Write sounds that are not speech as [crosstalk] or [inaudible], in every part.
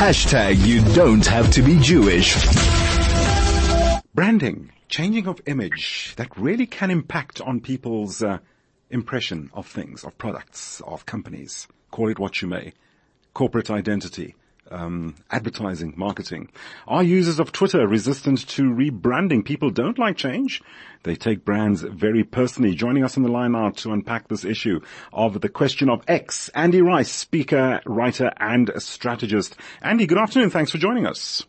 Hashtag you don't have to be Jewish. Branding, changing of image, that really can impact on people's uh, impression of things, of products, of companies. Call it what you may. Corporate identity, um, advertising, marketing. Are users of Twitter resistant to rebranding? People don't like change. They take brands very personally. Joining us on the line now to unpack this issue of the question of X, Andy Rice, speaker, writer, and strategist. Andy, good afternoon. Thanks for joining us.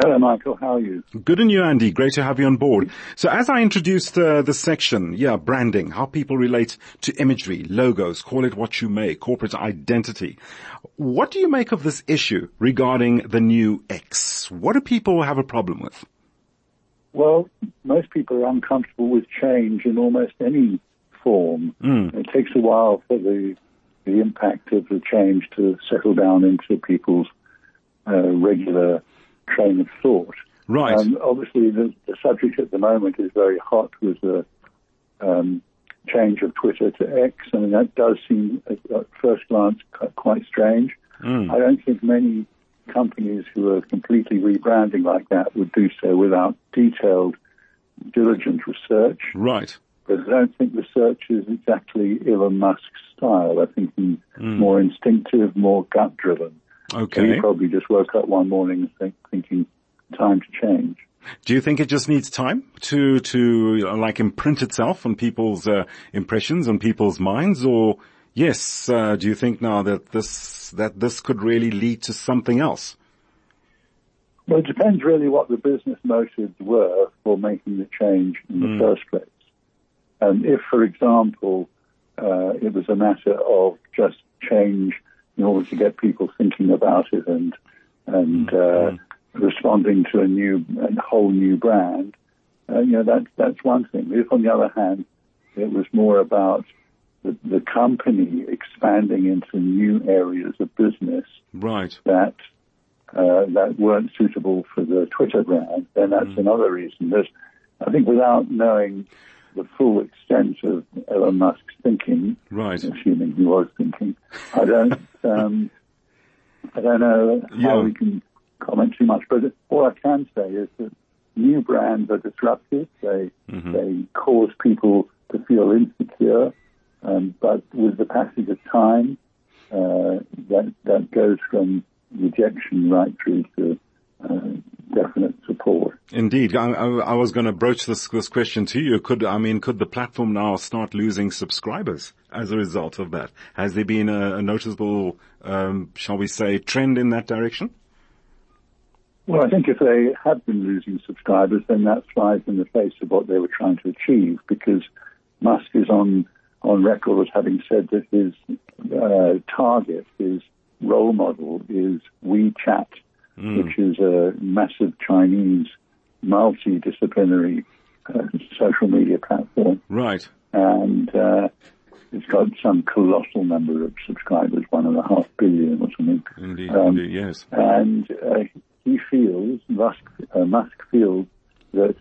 Hello, Michael. How are you? Good and you, Andy. Great to have you on board. So as I introduced uh, the section, yeah, branding, how people relate to imagery, logos, call it what you may, corporate identity. What do you make of this issue regarding the new X? What do people have a problem with? Well, most people are uncomfortable with change in almost any form. Mm. It takes a while for the the impact of the change to settle down into people's uh, regular train of thought. Right. Um, obviously, the, the, subject at the moment is very hot with the um, change of Twitter to X. I mean, that does seem, at, at first glance, quite strange. Mm. I don't think many companies who are completely rebranding like that would do so without detailed, diligent research. Right. But I don't think research is exactly Elon Musk's style. I think he's Mm. more instinctive, more gut driven. Okay. He probably just woke up one morning think, thinking, time to change. Do you think it just needs time to to like imprint itself on people's uh, impressions, on people's minds, or yes, uh, do you think now that this that this could really lead to something else? Well, it depends really what the business motives were for making the change in the Mm. first place. And if, for example, uh, it was a matter of just change in order to get people thinking about it and and Mm. uh, responding to a new a whole new brand, uh, you know that's that's one thing. If, on the other hand, it was more about the, the company expanding into new areas of business Right. that uh, that weren't suitable for the Twitter brand, then that's Mm. another reason. There's, I think, without knowing the full extent of Elon Musk's thinking, Right. assuming he was thinking, I don't, [laughs] um, I don't know how Yeah. we can comment too much. But all I can say is that new brands are disruptive. They Mhm. they cause people to feel insecure. Um, but with the passage of time, uh, that that goes from rejection right through to. Indeed. I, I, I was going to broach this, this question to you. Could, I mean, could the platform now start losing subscribers as a result of that? Has there been a, a noticeable, um, shall we say, trend in that direction? Well, I think if they have been losing subscribers, then that flies in the face of what they were trying to achieve because Musk is on, on record as having said that his uh, target, his role model is WeChat, Mm. which is a massive Chinese multidisciplinary uh, social media platform. Right. And uh, it's got some colossal number of subscribers, one and a half billion or something. Indeed. Um, indeed. Yes. And uh, he feels, Musk, uh, Musk feels that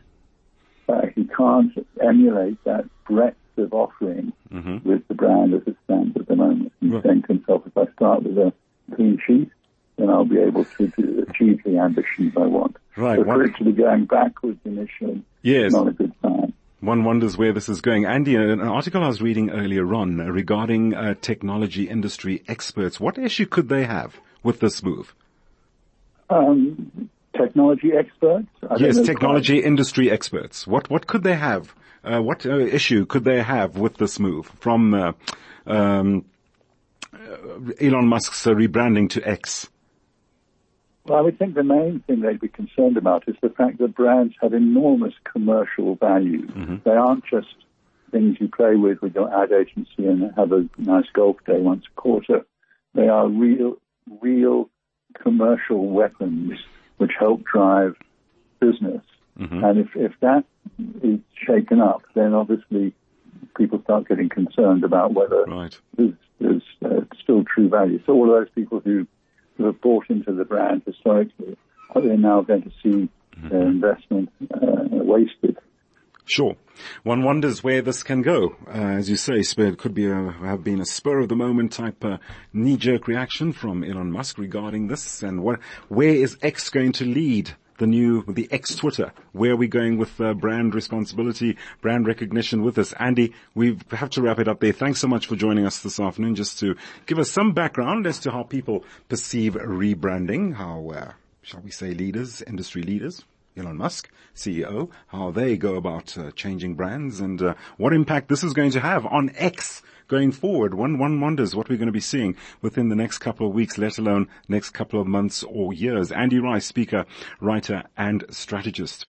uh, he can't emulate that breadth of offering hmm with the brand as it stands at the moment. He's Right. saying to himself, if I start with a clean sheet, then I'll be able to achieve the ambitions I want. Right. So for One, it to be going backwards initially, yes. not a good sign. One wonders where this is going. Andy, an article I was reading earlier on uh, regarding uh, technology industry experts. What issue could they have with this move? Um, technology experts? I Yes, technology industry experts. What what could they have? Uh, what uh, issue could they have with this move from uh, um, uh, Elon Musk's uh, rebranding to X? Well, I would think the main thing they'd be concerned about is the fact that brands have enormous commercial value. They aren't just things you play with with your ad agency and have a nice golf day once a quarter. They are real, real commercial weapons which help drive business. And if, if that is shaken up, then obviously people start getting concerned about whether Right. there's, there's uh, still true value. So all of those people who, who have bought into the brand historically, are they now going to see their investment uh, wasted? Sure. One wonders where this can go. Uh, as you say, it could be a, have been a spur of the moment type uh, knee jerk reaction from Elon Musk regarding this and what, where is X going to lead? The new, the ex-Twitter. Where are we going with uh, brand responsibility, brand recognition with this? Andy, we have to wrap it up there. Thanks so much for joining us this afternoon just to give us some background as to how people perceive rebranding, how, uh, shall we say leaders, industry leaders, Elon Musk, CEO, how they go about uh, changing brands and uh, what impact this is going to have on X going forward. One, one wonders what we're going to be seeing within the next couple of weeks, let alone next couple of months or years. Andy Rice, speaker, writer and strategist.